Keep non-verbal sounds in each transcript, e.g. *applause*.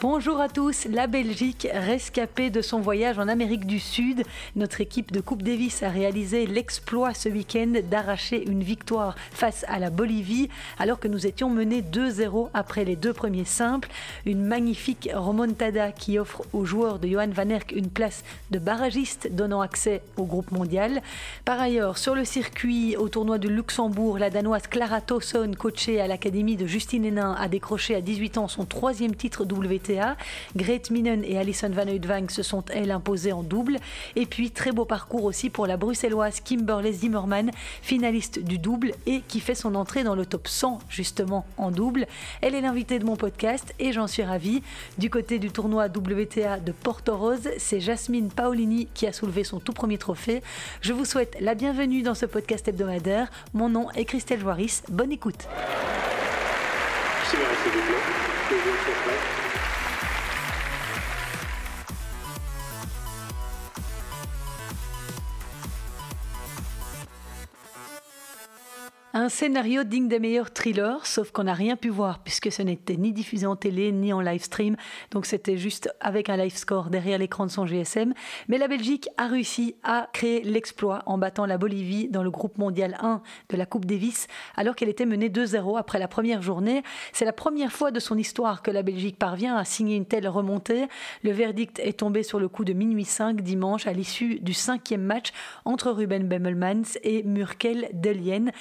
Bonjour à tous, la Belgique rescapée de son voyage en Amérique du Sud. Notre équipe de Coupe Davis a réalisé l'exploit ce week-end d'arracher une victoire face à la Bolivie alors que nous étions menés 2-0 après les deux premiers simples. Une magnifique remontada qui offre aux joueurs de Johan Van Erck une place de barragiste donnant accès au groupe mondial. Par ailleurs, sur le circuit au tournoi de Luxembourg, la Danoise Clara Towson, coachée à l'académie de Justine Hénin, a décroché à 18 ans son troisième titre WTA Grete Minen et Alison Van Oudvang se sont elles imposées en double. Et puis très beau parcours aussi pour la bruxelloise Kimberley Zimmerman, finaliste du double et qui fait son entrée dans le top 100 justement en double. Elle est l'invitée de mon podcast et j'en suis ravie. Du côté du tournoi WTA de Porto Rose, c'est Jasmine Paolini qui a soulevé son tout premier trophée. Je vous souhaite la bienvenue dans ce podcast hebdomadaire. Mon nom est Christelle Joiris. Bonne écoute. Un scénario digne des meilleurs thrillers, sauf qu'on n'a rien pu voir puisque ce n'était ni diffusé en télé ni en live stream. Donc c'était juste avec un live score derrière l'écran de son GSM. Mais la Belgique a réussi à créer l'exploit en battant la Bolivie dans le groupe mondial 1 de la Coupe Davis alors qu'elle était menée 2-0 après la première journée. C'est la première fois de son histoire que la Belgique parvient à signer une telle remontée. Le verdict est tombé sur le coup de minuit 5 dimanche à l'issue du cinquième match entre Ruben Bemmelmans et Murkel Delien.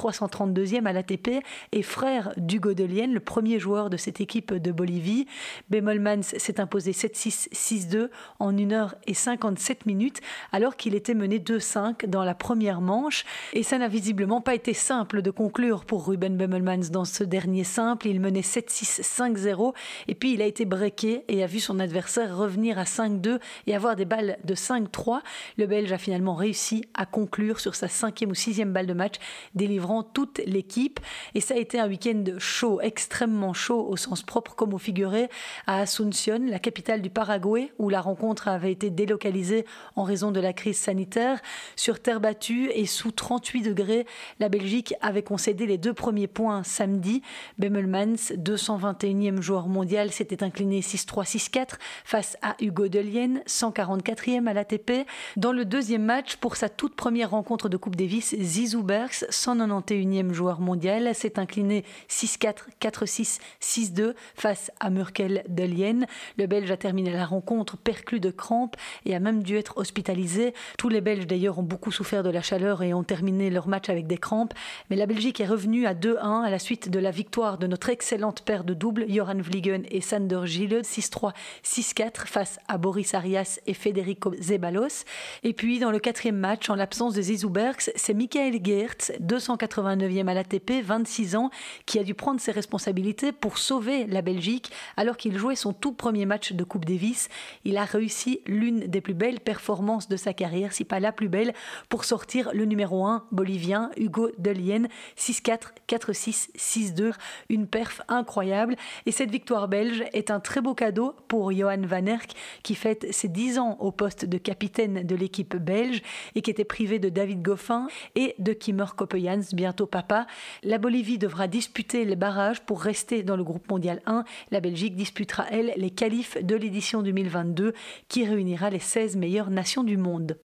332e à l'ATP et frère d'Hugo Delien, le premier joueur de cette équipe de Bolivie. Bemolmans s'est imposé 7-6, 6-2 en 1 h et 57 minutes alors qu'il était mené 2-5 dans la première manche. Et ça n'a visiblement pas été simple de conclure pour Ruben Bemmelmans dans ce dernier simple. Il menait 7-6, 5-0 et puis il a été breaké et a vu son adversaire revenir à 5-2 et avoir des balles de 5-3. Le Belge a finalement réussi à conclure sur sa cinquième ou sixième balle de match, délivrant toute l'équipe. Et ça a été un week-end chaud, extrêmement chaud au sens propre comme au figuré, à Asunción, la capitale du Paraguay, où la rencontre avait été délocalisée en raison de la crise sanitaire. Sur terre battue et sous 38 degrés, la Belgique avait concédé les deux premiers points samedi. Bemmelmans, 221e joueur mondial, s'était incliné 6-3, 6-4 face à Hugo Delien, 144e à l'ATP. Dans le deuxième match, pour sa toute première rencontre de Coupe Davis, Zizou Bergs, 190 191e joueur mondial, s'est incliné 6-4, 4-6, 6-2 face à Murkel Delien. Le Belge a terminé la rencontre perclus de crampes et a même dû être hospitalisé. Tous les Belges d'ailleurs ont beaucoup souffert de la chaleur et ont terminé leur match avec des crampes. Mais la Belgique est revenue à 2-1 à la suite de la victoire de notre excellente paire de doubles, Joran Vliegen et Sander Gille, 6-3, 6-4 face à Boris Arias et Federico Zeballos. Et puis dans le quatrième match, en l'absence de Zizou Bergs, c'est Michael Geertz, 240 89e à l'ATP, 26 ans, qui a dû prendre ses responsabilités pour sauver la Belgique alors qu'il jouait son tout premier match de Coupe Davis. Il a réussi l'une des plus belles performances de sa carrière, si pas la plus belle, pour sortir le numéro 1 bolivien, Hugo Delien, 6-4, 4-6, 6-2. Une perf incroyable. Et cette victoire belge est un très beau cadeau pour Johan Van Erck, qui fête ses 10 ans au poste de capitaine de l'équipe belge et qui était privé de David Goffin et de Kimmer Koppejans, bientôt papa. La Bolivie devra disputer les barrages pour rester dans le groupe mondial 1. La Belgique disputera, elle, les qualifs de l'édition 2022 qui réunira les 16 meilleures nations du monde.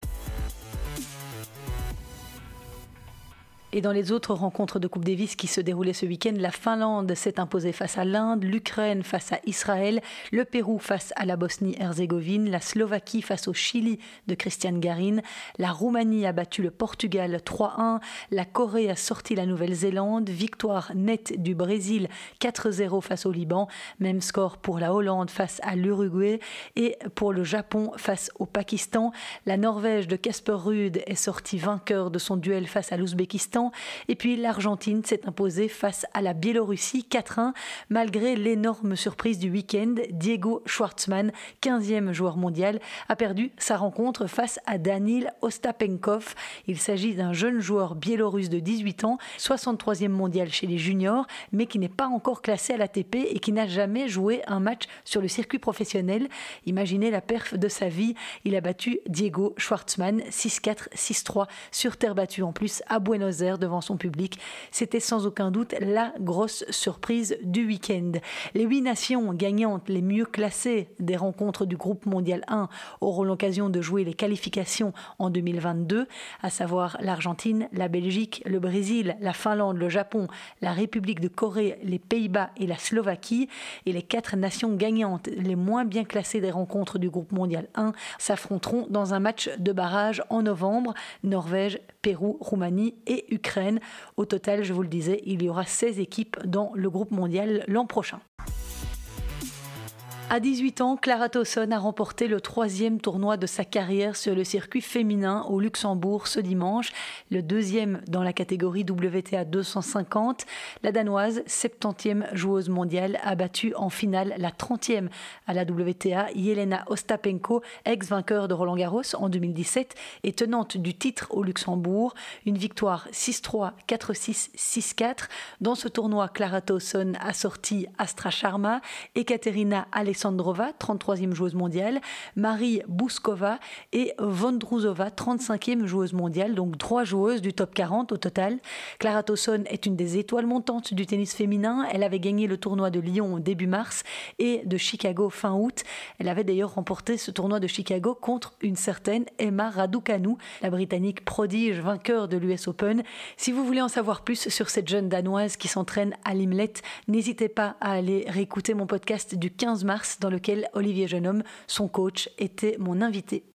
Et dans les autres rencontres de Coupe Davis qui se déroulaient ce week-end, la Finlande s'est imposée face à l'Inde, l'Ukraine face à Israël, le Pérou face à la Bosnie-Herzégovine, la Slovaquie face au Chili de Christian Garin, la Roumanie a battu le Portugal 3-1, la Corée a sorti la Nouvelle-Zélande, victoire nette du Brésil 4-0 face au Liban, même score pour la Hollande face à l'Uruguay et pour le Japon face au Pakistan. La Norvège de Casper Ruud est sortie vainqueur de son duel face à l'Ouzbékistan et puis l'Argentine s'est imposée face à la Biélorussie 4-1 malgré l'énorme surprise du week-end. Diego Schwartzmann, 15e joueur mondial, a perdu sa rencontre face à Danil Ostapenkov. Il s'agit d'un jeune joueur biélorusse de 18 ans, 63e mondial chez les juniors, mais qui n'est pas encore classé à l'ATP et qui n'a jamais joué un match sur le circuit professionnel. Imaginez la perf de sa vie. Il a battu Diego Schwartzmann 6-4, 6-3 sur terre battue en plus à Buenos Aires devant son public. C'était sans aucun doute la grosse surprise du week-end. Les huit nations gagnantes les mieux classées des rencontres du groupe mondial 1 auront l'occasion de jouer les qualifications en 2022, à savoir l'Argentine, la Belgique, le Brésil, la Finlande, le Japon, la République de Corée, les Pays-Bas et la Slovaquie. Et les quatre nations gagnantes les moins bien classées des rencontres du groupe mondial 1 s'affronteront dans un match de barrage en novembre. Norvège, Pérou, Roumanie et Ukraine. Au total, je vous le disais, il y aura 16 équipes dans le groupe mondial l'an prochain. À 18 ans, Clara Towson a remporté le troisième tournoi de sa carrière sur le circuit féminin au Luxembourg ce dimanche, le deuxième dans la catégorie WTA 250. La Danoise, 70e joueuse mondiale, a battu en finale la 30e à la WTA Yelena Ostapenko, ex-vainqueur de Roland Garros en 2017 et tenante du titre au Luxembourg. Une victoire 6-3, 4-6, 6-4. Dans ce tournoi, Clara Towson a sorti Astra Sharma, Ekaterina Alexandrova Alexandrova, 33e joueuse mondiale, Marie Bouskova et Vondrouzova, 35e joueuse mondiale, donc trois joueuses du top 40 au total. Clara Towson est une des étoiles montantes du tennis féminin. Elle avait gagné le tournoi de Lyon début mars et de Chicago fin août. Elle avait d'ailleurs remporté ce tournoi de Chicago contre une certaine Emma Raducanu, la Britannique prodige vainqueur de l'US Open. Si vous voulez en savoir plus sur cette jeune Danoise qui s'entraîne à Limlet, n'hésitez pas à aller réécouter mon podcast du 15 mars dans lequel Olivier Jeunhomme, son coach, était mon invité.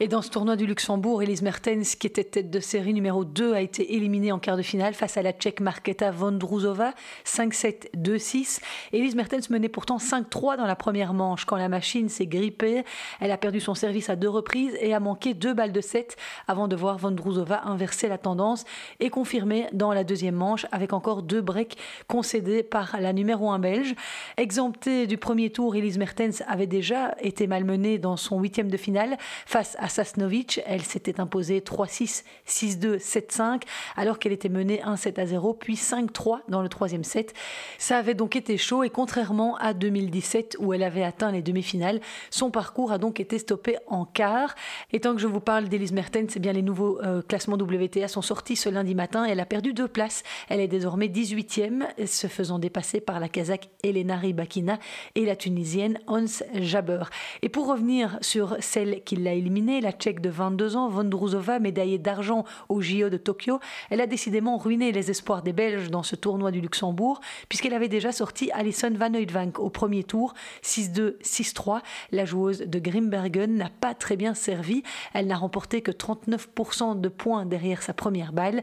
Et dans ce tournoi du Luxembourg, Elise Mertens, qui était tête de série numéro 2, a été éliminée en quart de finale face à la Tchèque Marketa Vondrouzova, 5-7, 2-6. Elise Mertens menait pourtant 5-3 dans la première manche quand la machine s'est grippée. Elle a perdu son service à deux reprises et a manqué deux balles de 7 avant de voir Vondrouzova inverser la tendance et confirmer dans la deuxième manche avec encore deux breaks concédés par la numéro 1 belge. Exemptée du premier tour, Elise Mertens avait déjà été malmenée dans son huitième de finale face à Sasnovic. Elle s'était imposée 3-6, 6-2, 7-5, alors qu'elle était menée 1-7 à 0, puis 5-3 dans le troisième set. Ça avait donc été chaud et contrairement à 2017 où elle avait atteint les demi-finales, son parcours a donc été stoppé en quart. Et tant que je vous parle d'Elise Mertens, c'est bien les nouveaux euh, classements WTA sont sortis ce lundi matin. Elle a perdu deux places. Elle est désormais 18e, se faisant dépasser par la Kazakh Elena Rybakina et la Tunisienne Hans Jaber. Et pour revenir sur celle qui l'a éliminée, la Tchèque de 22 ans, Vondrouzova, médaillée d'argent au JO de Tokyo, elle a décidément ruiné les espoirs des Belges dans ce tournoi du Luxembourg, puisqu'elle avait déjà sorti Alison Van Oudvank au premier tour, 6-2, 6-3. La joueuse de Grimbergen n'a pas très bien servi. Elle n'a remporté que 39% de points derrière sa première balle.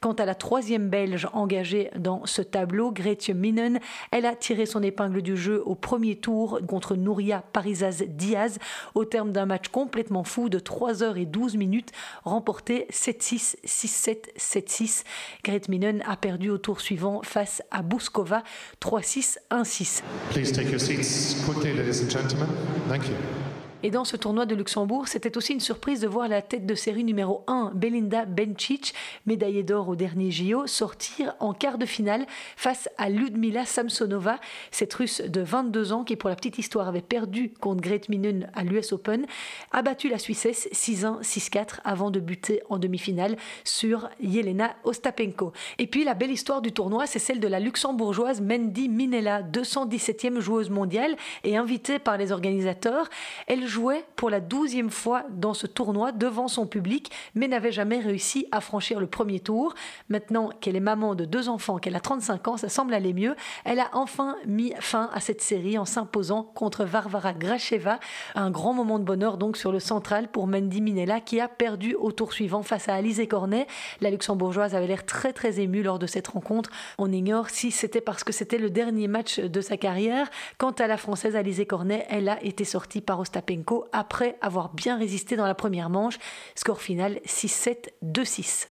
Quant à la troisième Belge engagée dans ce tableau, Gretje Minen, elle a tiré son épingle du jeu au premier tour contre Nouria Parisaz Diaz au terme d'un match complètement fou de 3 heures et 12 minutes, remporté 7-6, 6-7, 7-6. Gret Minen a perdu au tour suivant face à Bouskova 3-6, 1-6. Please take your seats quickly, ladies and gentlemen. Thank you. Et dans ce tournoi de Luxembourg, c'était aussi une surprise de voir la tête de série numéro 1, Belinda Bencic, médaillée d'or au dernier JO, sortir en quart de finale face à Ludmila Samsonova, cette russe de 22 ans qui, pour la petite histoire, avait perdu contre Grete Minen à l'US Open, a battu la Suissesse 6-1, 6-4 avant de buter en demi-finale sur Yelena Ostapenko. Et puis la belle histoire du tournoi, c'est celle de la luxembourgeoise Mendy Minella, 217e joueuse mondiale et invitée par les organisateurs. Elle jouait pour la douzième fois dans ce tournoi devant son public, mais n'avait jamais réussi à franchir le premier tour. Maintenant qu'elle est maman de deux enfants, qu'elle a 35 ans, ça semble aller mieux. Elle a enfin mis fin à cette série en s'imposant contre Varvara Gracheva. Un grand moment de bonheur donc sur le central pour Mendy Minella qui a perdu au tour suivant face à Alizé Cornet. La luxembourgeoise avait l'air très très émue lors de cette rencontre. On ignore si c'était parce que c'était le dernier match de sa carrière. Quant à la française Alizé Cornet, elle a été sortie par Ostapenko après avoir bien résisté dans la première manche. Score final 6-7, 2-6.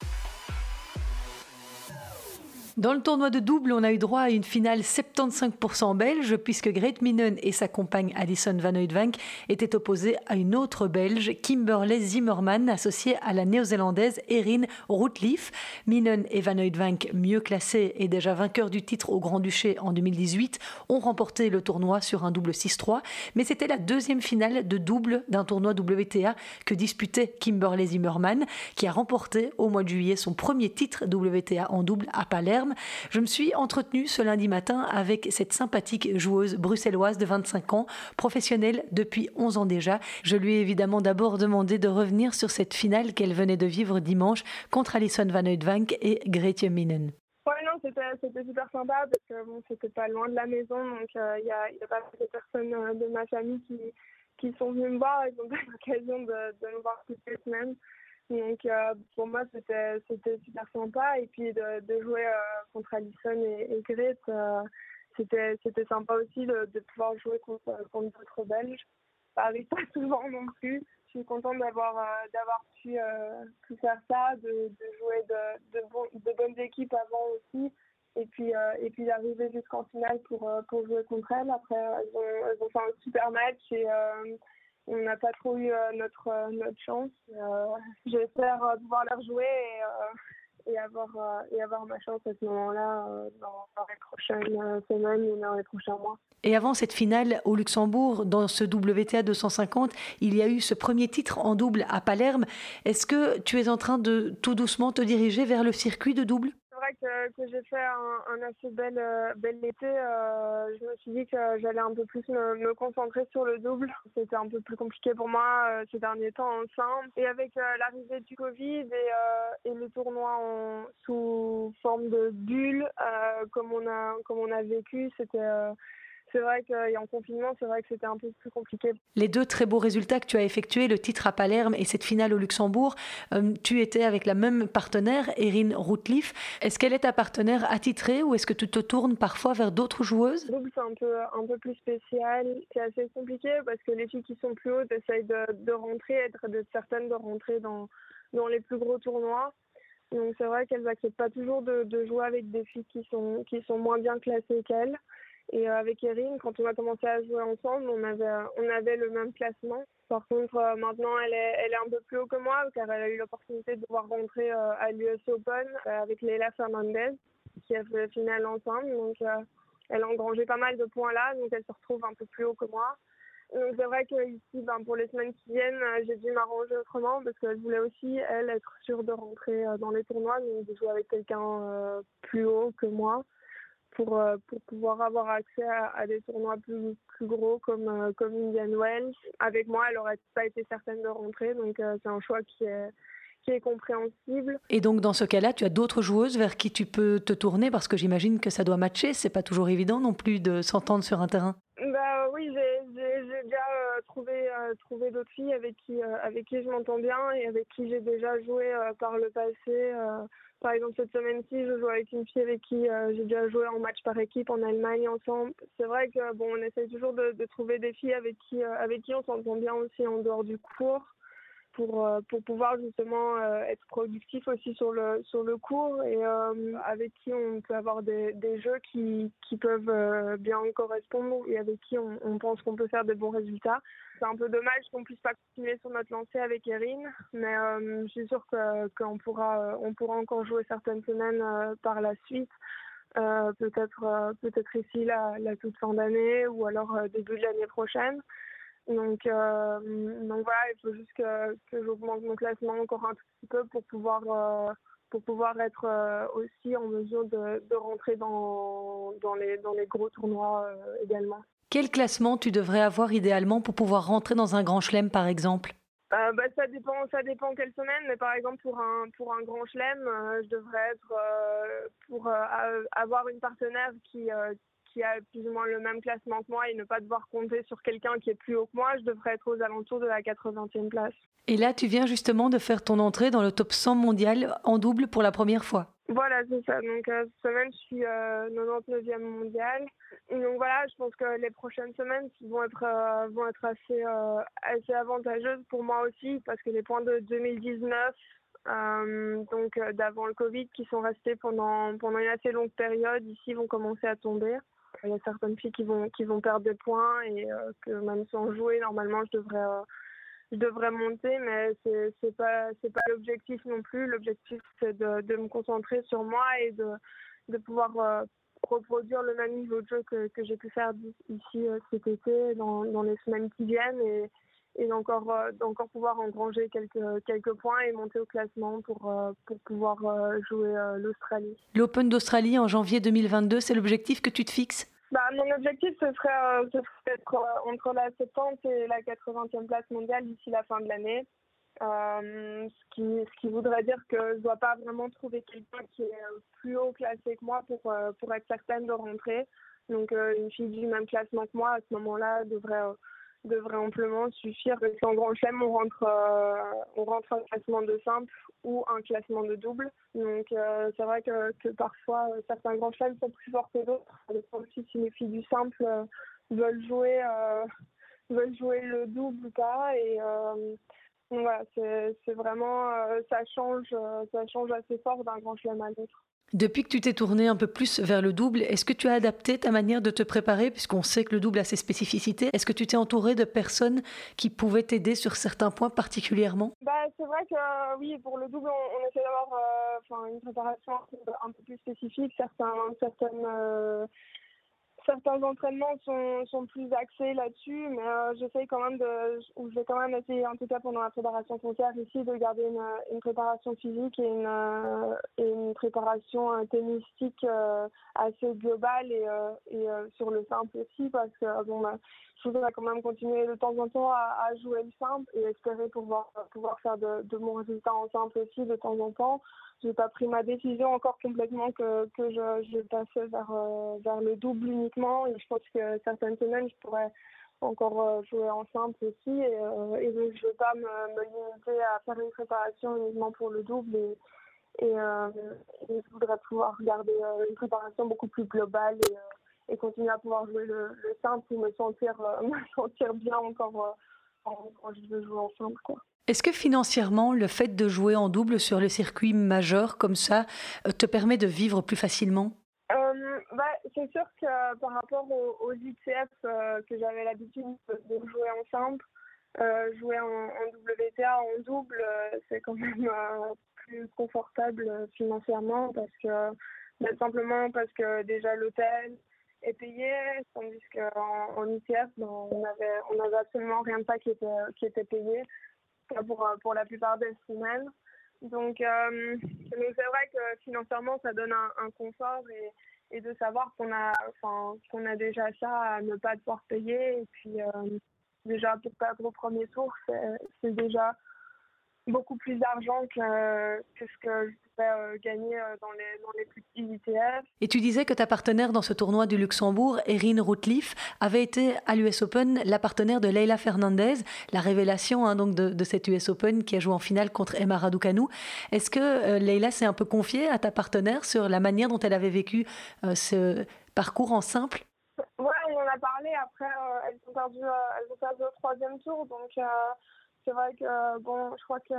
Dans le tournoi de double, on a eu droit à une finale 75% belge, puisque Great Minen et sa compagne Alison Van Oudvank étaient opposés à une autre belge, Kimberley Zimmerman, associée à la néo-zélandaise Erin Rootleaf. Minen et Van Oudvank, mieux classés et déjà vainqueurs du titre au Grand-Duché en 2018, ont remporté le tournoi sur un double 6-3, mais c'était la deuxième finale de double d'un tournoi WTA que disputait Kimberley Zimmerman, qui a remporté au mois de juillet son premier titre WTA en double à Palerme. Je me suis entretenue ce lundi matin avec cette sympathique joueuse bruxelloise de 25 ans, professionnelle depuis 11 ans déjà. Je lui ai évidemment d'abord demandé de revenir sur cette finale qu'elle venait de vivre dimanche contre Alison Van Oudvank et Gretje Minen. C'était super sympa parce que bon, c'était pas loin de la maison, donc euh, il y, a, y, a, pas mal de personnes euh, de ma famille qui, sont venues me voir. Ils *laughs* ont eu l'occasion de, de me voir toutes les semaines. Donc euh, pour moi c'était super sympa et puis de, de jouer euh, contre Alison et, et Grit, euh, c'était sympa aussi de, pouvoir jouer contre contre d'autres Belges. Ça arrive pas *laughs* souvent non plus. Je suis contente d'avoir d'avoir pu, faire ça, de, de jouer de, de, bon, de bonnes équipes avant aussi et puis et puis d'arriver jusqu'en finale pour pour jouer contre elles. Après elles ont, fait un super match on n'a pas trop eu euh, notre, euh, notre chance. Euh, j'espère pouvoir leur jouer et, et, avoir, et avoir ma chance à ce moment-là dans, les prochaines semaines ou dans les prochains mois. Et avant cette finale au Luxembourg, dans ce WTA 250, il y a eu ce premier titre en double à Palerme. Est-ce que tu es en train de tout doucement te diriger vers le circuit de double? Que, j'ai fait un, assez bel, euh, été, euh, je me suis dit que j'allais un peu plus me, concentrer sur le double. C'était un peu plus compliqué pour moi euh, ces derniers temps ensemble. Et avec l'arrivée du Covid et, et les tournois en, sous forme de bulle, comme, on a, comme on a vécu, c'était c'est vrai qu'en confinement, c'est vrai que c'était un peu plus compliqué. Les deux très beaux résultats que tu as effectués, le titre à Palerme et cette finale au Luxembourg, euh, tu étais avec la même partenaire, Erin Rootleaf. Est-ce qu'elle est ta partenaire attitrée ou est-ce que tu te tournes parfois vers d'autres joueuses? C'est un peu, un peu plus spécial. C'est assez compliqué parce que les filles qui sont plus hautes essayent de, de rentrer, être de certaines de rentrer dans, dans les plus gros tournois. Donc c'est vrai qu'elles n'acceptent pas toujours de, de, jouer avec des filles qui sont, qui sont moins bien classées qu'elles. Et euh, avec Erin, quand on a commencé à jouer ensemble, on avait, on avait le même classement. Par contre, euh, maintenant, elle est, elle est un peu plus haut que moi, car elle a eu l'opportunité de pouvoir rentrer euh, à l'US Open avec Leila Fernandez, qui a fait la finale ensemble. Donc, elle a engrangé pas mal de points là, donc elle se retrouve un peu plus haut que moi. Donc c'est vrai que ici, ben, pour les semaines qui viennent, j'ai dû m'arranger autrement parce qu'elle voulait aussi, elle, être sûre de rentrer dans les tournois, donc de jouer avec quelqu'un plus haut que moi pour, euh, pour pouvoir avoir accès à, des tournois plus, plus gros comme, euh, comme Indian Wells. Avec moi, elle n'aurait pas été certaine de rentrer, donc euh, c'est un choix qui est, qui est compréhensible. Et donc dans ce cas-là, tu as d'autres joueuses vers qui tu peux te tourner parce que j'imagine que ça doit matcher. C'est pas toujours évident non plus de s'entendre sur un terrain. Bah oui, trouvé, trouvé d'autres filles avec qui, avec qui je m'entends bien et avec qui j'ai déjà joué par le passé par exemple, cette semaine-ci, je joue avec une fille avec qui euh, j'ai déjà joué en match par équipe en Allemagne ensemble. C'est vrai que bon, on essaie toujours de, de trouver des filles avec qui, euh, avec qui on s'entend bien aussi en dehors du cours pour, euh, pour pouvoir justement être productif aussi sur le, sur le cours et avec qui on peut avoir des, des jeux qui, qui peuvent bien correspondre et avec qui on, pense qu'on peut faire de bons résultats c'est un peu dommage qu'on puisse pas continuer sur notre lancée avec Erin, mais euh, je suis sûre qu'on pourra, euh, on pourra encore jouer certaines semaines euh, par la suite. peut-être peut-être ici la, la toute fin d'année ou alors début de l'année prochaine. Donc, donc voilà, il faut juste que, que j'augmente mon classement encore un tout petit peu pour pouvoir pour pouvoir être aussi en mesure de, de rentrer dans, dans, les, dans les gros tournois également. Quel classement tu devrais avoir idéalement pour pouvoir rentrer dans un grand chelem, par exemple? Euh, bah, ça dépend, ça dépend quelle semaine, mais par exemple pour un pour un grand chelem, euh, je devrais être euh, pour avoir une partenaire qui qui a plus ou moins le même classement que moi et ne pas devoir compter sur quelqu'un qui est plus haut que moi, je devrais être aux alentours de la 80e place. Et là, tu viens justement de faire ton entrée dans le top 100 mondial en double pour la première fois. Voilà, c'est ça. Donc cette semaine, je suis 99e mondial. Donc voilà, je pense que les prochaines semaines vont être euh, vont être assez euh, assez avantageuses pour moi aussi parce que les points de 2019 donc d'avant le Covid, qui sont restées pendant, pendant une assez longue période, ici vont commencer à tomber. Il y a certaines filles qui vont, qui vont perdre des points et que même sans jouer, normalement, je devrais je devrais monter, mais c'est c'est pas pas l'objectif non plus. L'objectif c'est de, de me concentrer sur moi et de de pouvoir euh, reproduire le même niveau de jeu que, que j'ai pu faire ici euh, cet été dans, dans les semaines qui viennent et d'encore euh, d'encore pouvoir engranger quelques quelques points et monter au classement pour pour pouvoir jouer l'Australie. L'Open d'Australie en janvier 2022, c'est l'objectif que tu te fixes? Bah, mon objectif, ce serait, euh, d'être euh, entre la 70 et la 80e place mondiale d'ici la fin de l'année. Euh, ce, qui, ce qui voudrait dire que je ne dois pas vraiment trouver quelqu'un qui est plus haut classé que moi pour, pour être certaine de rentrer. Donc, une fille du même classement que moi, à ce moment-là, devrait devrait amplement suffire. En grand chelem, on rentre, euh, on rentre un classement de simple ou un classement de double. Donc euh, c'est vrai que, que parfois euh, certains grands chelems sont plus forts que d'autres. Ça dépend aussi si les du simple veulent jouer veulent jouer le double ou pas. Et voilà, c'est vraiment ça change ça change assez fort d'un grand chelem à l'autre. Depuis que tu t'es tourné un peu plus vers le double, est-ce que tu as adapté ta manière de te préparer, puisqu'on sait que le double a ses spécificités? Est-ce que tu t'es entouré de personnes qui pouvaient t'aider sur certains points particulièrement? Bah, C'est vrai que oui, pour le double, on, essaie d'avoir euh, une préparation un peu plus spécifique. Certains, certaines, euh, certains entraînements sont, sont plus axés là-dessus, mais euh, j'essaye quand même de, ou je vais quand même essayer, en tout cas pendant la préparation foncière ici, de garder une, une préparation physique et une, euh, et une préparation euh, tennistique assez globale et, et sur le simple aussi, parce que bon, bah, je voudrais quand même continuer de temps en temps à, jouer le simple et espérer pouvoir, pouvoir faire de, de mon résultat en simple aussi de temps en temps j'ai pas pris ma décision encore complètement que, je, je passais vers, euh, vers le double uniquement. Et je pense que certaines semaines, je pourrais encore euh, jouer en simple aussi. Et, euh, je ne veux pas me, limiter à faire une préparation uniquement pour le double. Et, je voudrais pouvoir garder une préparation beaucoup plus globale et, continuer à pouvoir jouer le, le simple sentir, *laughs* me sentir bien encore quand je veux jouer en simple. Quoi. Est-ce que financièrement, le fait de jouer en double sur le circuit majeur comme ça euh, te permet de vivre plus facilement? Euh, bah, C'est sûr que par rapport aux, ITF euh, que j'avais l'habitude de jouer ensemble, jouer en, WTA en double, c'est quand même plus confortable financièrement parce que bah, simplement parce que déjà l'hôtel est payé, tandis qu'en en ITF, ben, on avait on avait absolument rien de ça qui était qui était payé pour, euh, pour la plupart des semaines. Donc, euh, c'est vrai que financièrement, ça donne un, confort et, et, de savoir qu'on a, enfin, qu'on a déjà ça à ne pas devoir payer. Et puis, euh, déjà, pour perdre au premier tour, c'est déjà beaucoup plus d'argent que, que, ce que je pouvais euh, gagner euh, dans les, dans les plus petits ITF. Et tu disais que ta partenaire dans ce tournoi du Luxembourg, Erin Routliff, avait été à l'US Open la partenaire de Leila Fernandez, la révélation hein, donc de, de cet US Open qui a joué en finale contre Emma Raducanu. Est-ce que euh, Leila s'est un peu confiée à ta partenaire sur la manière dont elle avait vécu ce parcours en simple? Oui, on en a parlé. Après, elles, ont perdu, elles ont perdu au troisième tour, donc c'est vrai que bon, je crois que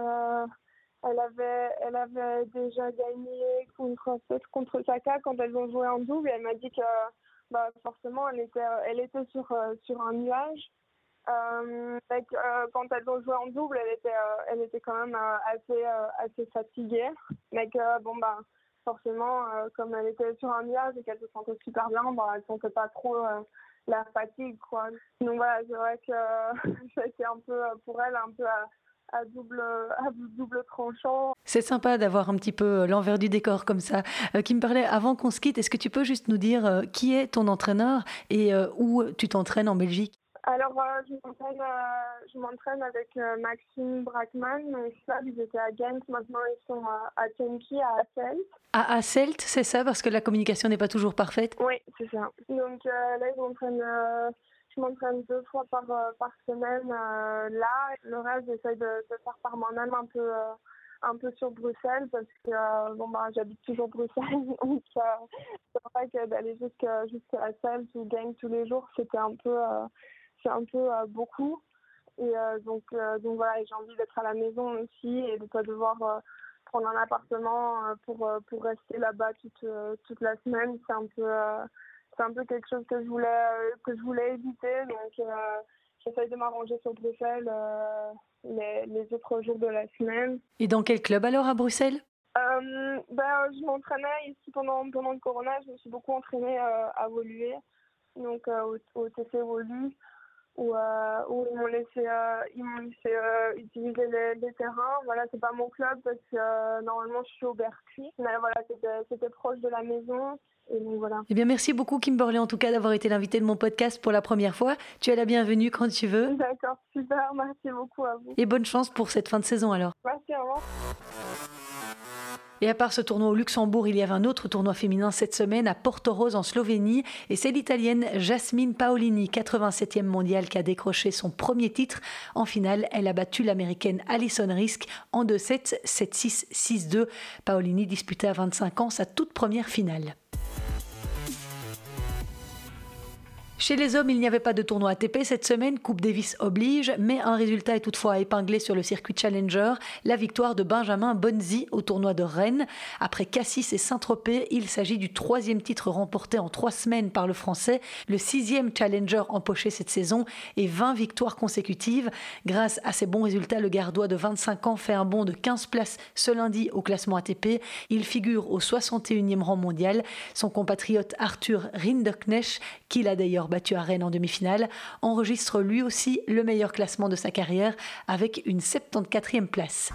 elle avait, elle avait déjà gagné contre contre Saka quand elles ont joué en double. Elle m'a dit que bah, forcément elle était, elle était sur sur un nuage. Euh, euh, quand elles ont joué en double, elle était, euh, elle était quand même assez, assez fatiguée. Mais que bon bah forcément, comme elle était sur un nuage et qu'elle se sentait super bien, bah, elle sentait pas trop la fatigue quoi. Donc voilà, c'est vrai que *laughs* c'était un peu pour elle un peu à, double, à double tranchant. C'est sympa d'avoir un petit peu l'envers du décor comme ça. Euh, qui me parlait avant qu'on se quitte, est-ce que tu peux juste nous dire euh, qui est ton entraîneur et euh, où tu t'entraînes en Belgique? Alors, je m'entraîne avec Maxime Brackman. Donc là, ils étaient à Ghent. Maintenant, ils sont à, à Tenki, à Asselt. À Asselt, c'est ça? Parce que la communication n'est pas toujours parfaite Oui, c'est ça. Donc là, ils m'entraînent je m'entraîne deux fois par, par semaine là. Le reste, j'essaye de, de, faire par moi-même un peu, un peu sur Bruxelles parce que bon, bah, j'habite toujours Bruxelles. *laughs* Donc, c'est vrai que d'aller jusqu'à jusqu'à Asselt ou Gang tous les jours, c'était un peu c'est un peu euh, beaucoup. Et euh, donc, euh, donc voilà, j'ai envie d'être à la maison aussi et de ne pas devoir prendre un appartement pour, pour rester là-bas toute, toute la semaine. C'est un peu c'est un peu quelque chose que je voulais que je voulais éviter donc j'essaye de m'arranger sur Bruxelles les, les, autres jours de la semaine. Et dans quel club alors à Bruxelles? Euh, ben, Je m'entraînais ici pendant, pendant le corona, je me suis beaucoup entraînée euh, à Voluer, donc euh, au, au, TC Volu, où, où ils m'ont laissé, ils m'ont laissé utiliser les, les, terrains. Voilà, c'est pas mon club parce que normalement je suis au Bercy, mais voilà, c'était proche de la maison. Et donc, voilà. Eh bien, merci beaucoup Kimberly en tout cas d'avoir été l'invité de mon podcast pour la première fois. Tu es la bienvenue quand tu veux. D'accord, super, merci beaucoup à vous. Et bonne chance pour cette fin de saison alors. Merci, au revoir. Et à part ce tournoi au Luxembourg, il y avait un autre tournoi féminin cette semaine à Porto Rose en Slovénie. Et c'est l'Italienne Jasmine Paolini, 87e mondiale, qui a décroché son premier titre. En finale, elle a battu l'américaine Alison Risk en 2-7, 7-6, 6-2. Paolini disputait à 25 ans sa toute première finale. Chez les hommes, il n'y avait pas de tournoi ATP cette semaine, Coupe Davis oblige, mais un résultat est toutefois épinglé sur le circuit Challenger, la victoire de Benjamin Bonzi au tournoi de Rennes. Après Cassis et Saint-Tropez, il s'agit du troisième titre remporté en trois semaines par le Français, le sixième Challenger empoché cette saison et 20 victoires consécutives. Grâce à ses bons résultats, le Gardois de 25 ans fait un bond de 15 places ce lundi au classement ATP. Il figure au 61e rang mondial. Son compatriote Arthur Rinderknecht, qu'il a d'ailleurs battu à Rennes en demi-finale, enregistre lui aussi le meilleur classement de sa carrière avec une 74e place.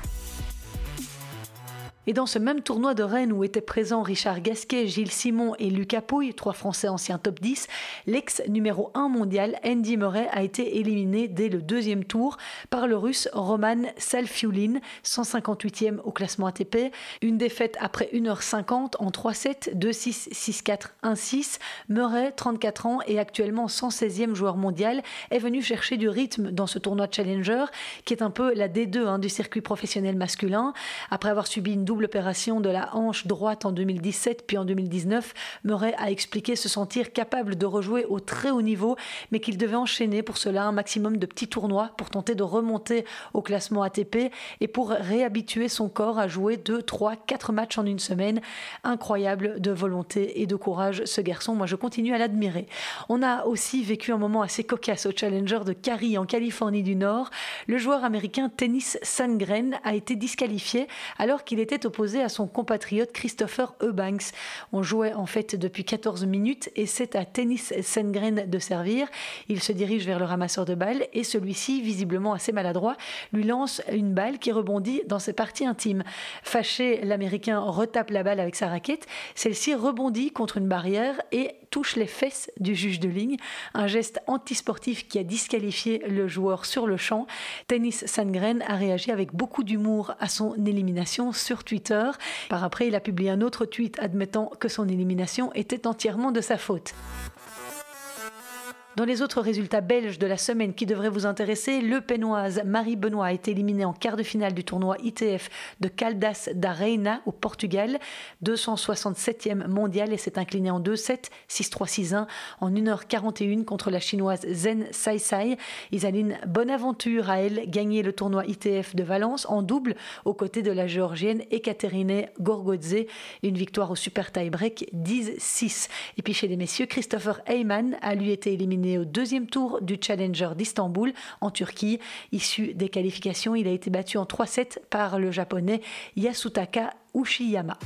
Et dans ce même tournoi de Rennes où étaient présents Richard Gasquet, Gilles Simon et Lucas Pouille, trois Français anciens top 10, l'ex numéro 1 mondial Andy Murray a été éliminé dès le deuxième tour par le russe Roman Salfiulin, 158e au classement ATP. Une défaite après 1h50 en 3-7, 2-6, 6-4, 1-6. Murray, 34 ans et actuellement 116e joueur mondial, est venu chercher du rythme dans ce tournoi Challenger qui est un peu la D2 hein, du circuit professionnel masculin. Après avoir subi une double l'opération de la hanche droite en 2017 puis en 2019, Murray a expliqué se sentir capable de rejouer au très haut niveau, mais qu'il devait enchaîner pour cela un maximum de petits tournois pour tenter de remonter au classement ATP et pour réhabituer son corps à jouer 2, 3, 4 matchs en une semaine. Incroyable de volonté et de courage, ce garçon. Moi, je continue à l'admirer. On a aussi vécu un moment assez cocasse au Challenger de Cary en Californie du Nord. Le joueur américain Tennis Sandgren a été disqualifié alors qu'il était opposé à son compatriote Christopher Eubanks. On jouait en fait depuis 14 minutes et c'est à Tennis Sengren de servir. Il se dirige vers le ramasseur de balles et celui-ci, visiblement assez maladroit, lui lance une balle qui rebondit dans ses parties intimes. Fâché, l'Américain retape la balle avec sa raquette. Celle-ci rebondit contre une barrière et touche les fesses du juge de ligne, un geste antisportif qui a disqualifié le joueur sur le champ. Tennis Sandgren a réagi avec beaucoup d'humour à son élimination sur Twitter. Par après, il a publié un autre tweet admettant que son élimination était entièrement de sa faute. Dans les autres résultats belges de la semaine qui devraient vous intéresser, le Pénoise Marie Benoît a été éliminée en quart de finale du tournoi ITF de Caldas da Reina au Portugal, 267e mondial et s'est inclinée en 2-7, 6-3, 6-1 en 1h41 contre la chinoise Zen Sai. Isaline Bonaventure a elle gagné le tournoi ITF de Valence en double aux côtés de la géorgienne Ekaterine Gorgodze, une victoire au super tie-break 10-6. Et puis chez les messieurs, Christopher Heyman a lui été éliminé au deuxième tour du Challenger d'Istanbul en Turquie. Issu des qualifications, il a été battu en 3-7 par le japonais Yasutaka Ushiyama.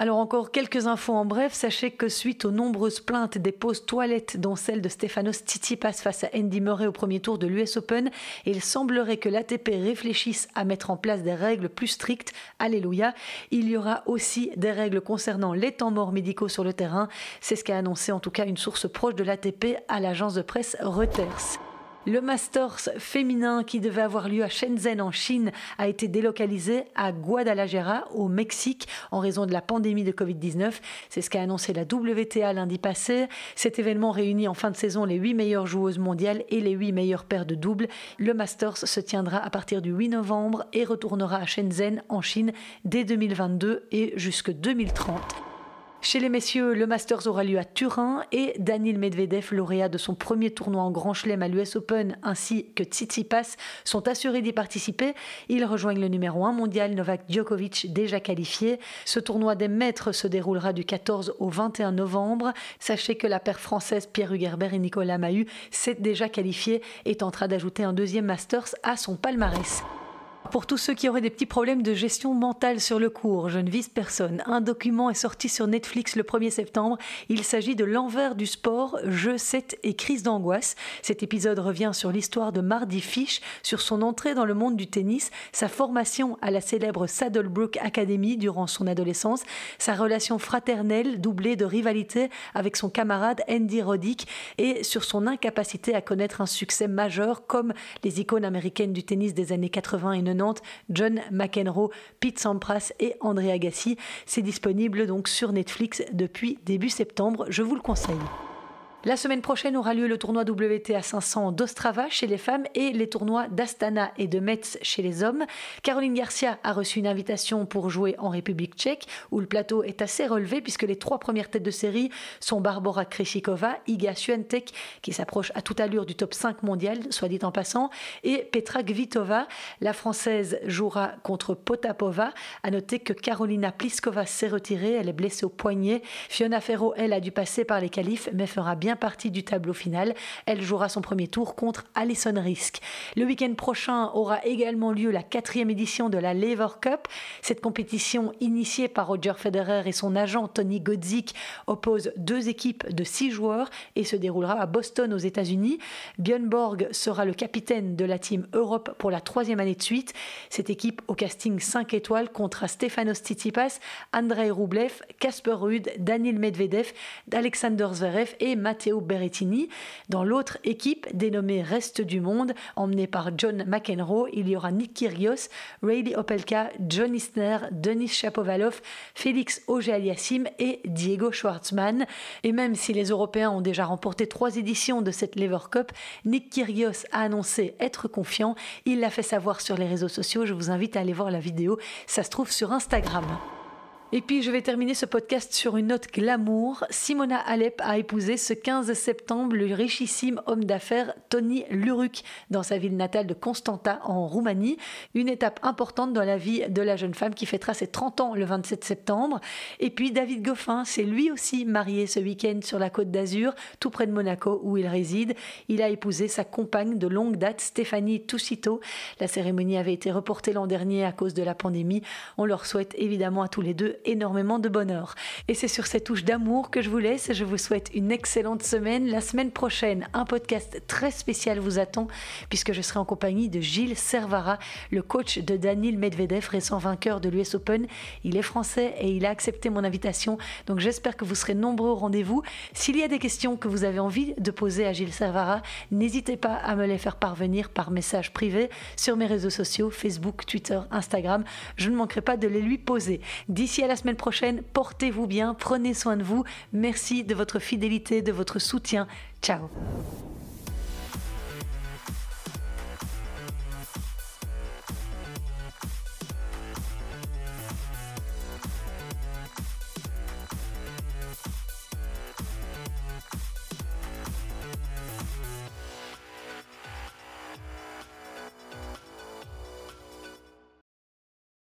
Alors encore quelques infos en bref. Sachez que suite aux nombreuses plaintes des pauses toilettes, dont celle de Stefanos Tsitsipas face à Andy Murray au premier tour de l'US Open, il semblerait que l'ATP réfléchisse à mettre en place des règles plus strictes. Alléluia. Il y aura aussi des règles concernant les temps morts médicaux sur le terrain. C'est ce qu'a annoncé en tout cas une source proche de l'ATP à l'agence de presse Reuters. Le Masters féminin qui devait avoir lieu à Shenzhen en Chine a été délocalisé à Guadalajara au Mexique en raison de la pandémie de Covid-19. C'est ce qu'a annoncé la WTA lundi passé. Cet événement réunit en fin de saison les huit meilleures joueuses mondiales et les huit meilleures paires de doubles. Le Masters se tiendra à partir du 8 novembre et retournera à Shenzhen en Chine dès 2022 et jusque 2030. Chez les messieurs, le Masters aura lieu à Turin et Daniil Medvedev, lauréat de son premier tournoi en Grand Chelem à l'US Open, ainsi que Tsitsipas, sont assurés d'y participer. Ils rejoignent le numéro 1 mondial Novak Djokovic, déjà qualifié. Ce tournoi des maîtres se déroulera du 14 au 21 novembre. Sachez que la paire française Pierre Hugerbert et Nicolas Mahut s'est déjà qualifié et tentera d'ajouter un deuxième Masters à son palmarès. Pour tous ceux qui auraient des petits problèmes de gestion mentale sur le cours, je ne vise personne. Un document est sorti sur Netflix le 1er septembre. Il s'agit de l'envers du sport, jeu 7 et crise d'angoisse. Cet épisode revient sur l'histoire de Mardy Fish, sur son entrée dans le monde du tennis, sa formation à la célèbre Saddlebrook Academy durant son adolescence, sa relation fraternelle doublée de rivalité avec son camarade Andy Roddick et sur son incapacité à connaître un succès majeur comme les icônes américaines du tennis des années 80 et 90 John McEnroe, Pete Sampras et André Agassi. C'est disponible donc sur Netflix depuis début septembre, je vous le conseille. La semaine prochaine aura lieu le tournoi WTA 500 d'Ostrava chez les femmes et les tournois d'Astana et de Metz chez les hommes. Caroline Garcia a reçu une invitation pour jouer en République tchèque où le plateau est assez relevé puisque les trois premières têtes de série sont Barbara Krejcikova, Iga Swiatek qui s'approche à toute allure du top 5 mondial, soit dit en passant, et Petra Kvitova. La française jouera contre Potapova. À noter que Carolina Pliskova s'est retirée, elle est blessée au poignet. Fiona Ferro, elle, a dû passer par les qualifs mais fera bien partie du tableau final. Elle jouera son premier tour contre Alison Risk. Le week-end prochain aura également lieu la quatrième édition de la Lever Cup. Cette compétition initiée par Roger Federer et son agent Tony Godzik oppose deux équipes de six joueurs et se déroulera à Boston aux États-Unis. Björn Borg sera le capitaine de la team Europe pour la troisième année de suite. Cette équipe au casting 5 étoiles contre Stefanos Tsitsipas, Andrei Rublev, Kasper Ruud, Daniel Medvedev, Alexander Zverev et Matt Matteo Berrettini. Dans l'autre équipe, dénommée Reste du Monde, emmenée par John McEnroe, il y aura Nick Kyrgios, Rayleigh Opelka, John Isner, Denis Shapovalov, Félix Auger-Aliassime et Diego Schwartzmann. Et même si les Européens ont déjà remporté trois éditions de cette Lever Cup, Nick Kyrgios a annoncé être confiant. Il l'a fait savoir sur les réseaux sociaux. Je vous invite à aller voir la vidéo. Ça se trouve sur Instagram. Et puis je vais terminer ce podcast sur une note glamour. Simona Alep a épousé ce 15 septembre le richissime homme d'affaires Tony Luruc dans sa ville natale de Constanta en Roumanie. Une étape importante dans la vie de la jeune femme qui fêtera ses 30 ans le 27 septembre. Et puis David Goffin s'est lui aussi marié ce week-end sur la côte d'Azur, tout près de Monaco où il réside. Il a épousé sa compagne de longue date, Stéphanie Toussito. La cérémonie avait été reportée l'an dernier à cause de la pandémie. On leur souhaite évidemment à tous les deux énormément de bonheur. Et c'est sur cette touche d'amour que je vous laisse. Je vous souhaite une excellente semaine. La semaine prochaine, un podcast très spécial vous attend puisque je serai en compagnie de Gilles Servara, le coach de Daniel Medvedev, récent vainqueur de l'US Open. Il est français et il a accepté mon invitation. Donc j'espère que vous serez nombreux au rendez-vous. S'il y a des questions que vous avez envie de poser à Gilles Servara, n'hésitez pas à me les faire parvenir par message privé sur mes réseaux sociaux, Facebook, Twitter, Instagram. Je ne manquerai pas de les lui poser. D'ici à la semaine prochaine. Portez-vous bien, prenez soin de vous. Merci de votre fidélité, de votre soutien. Ciao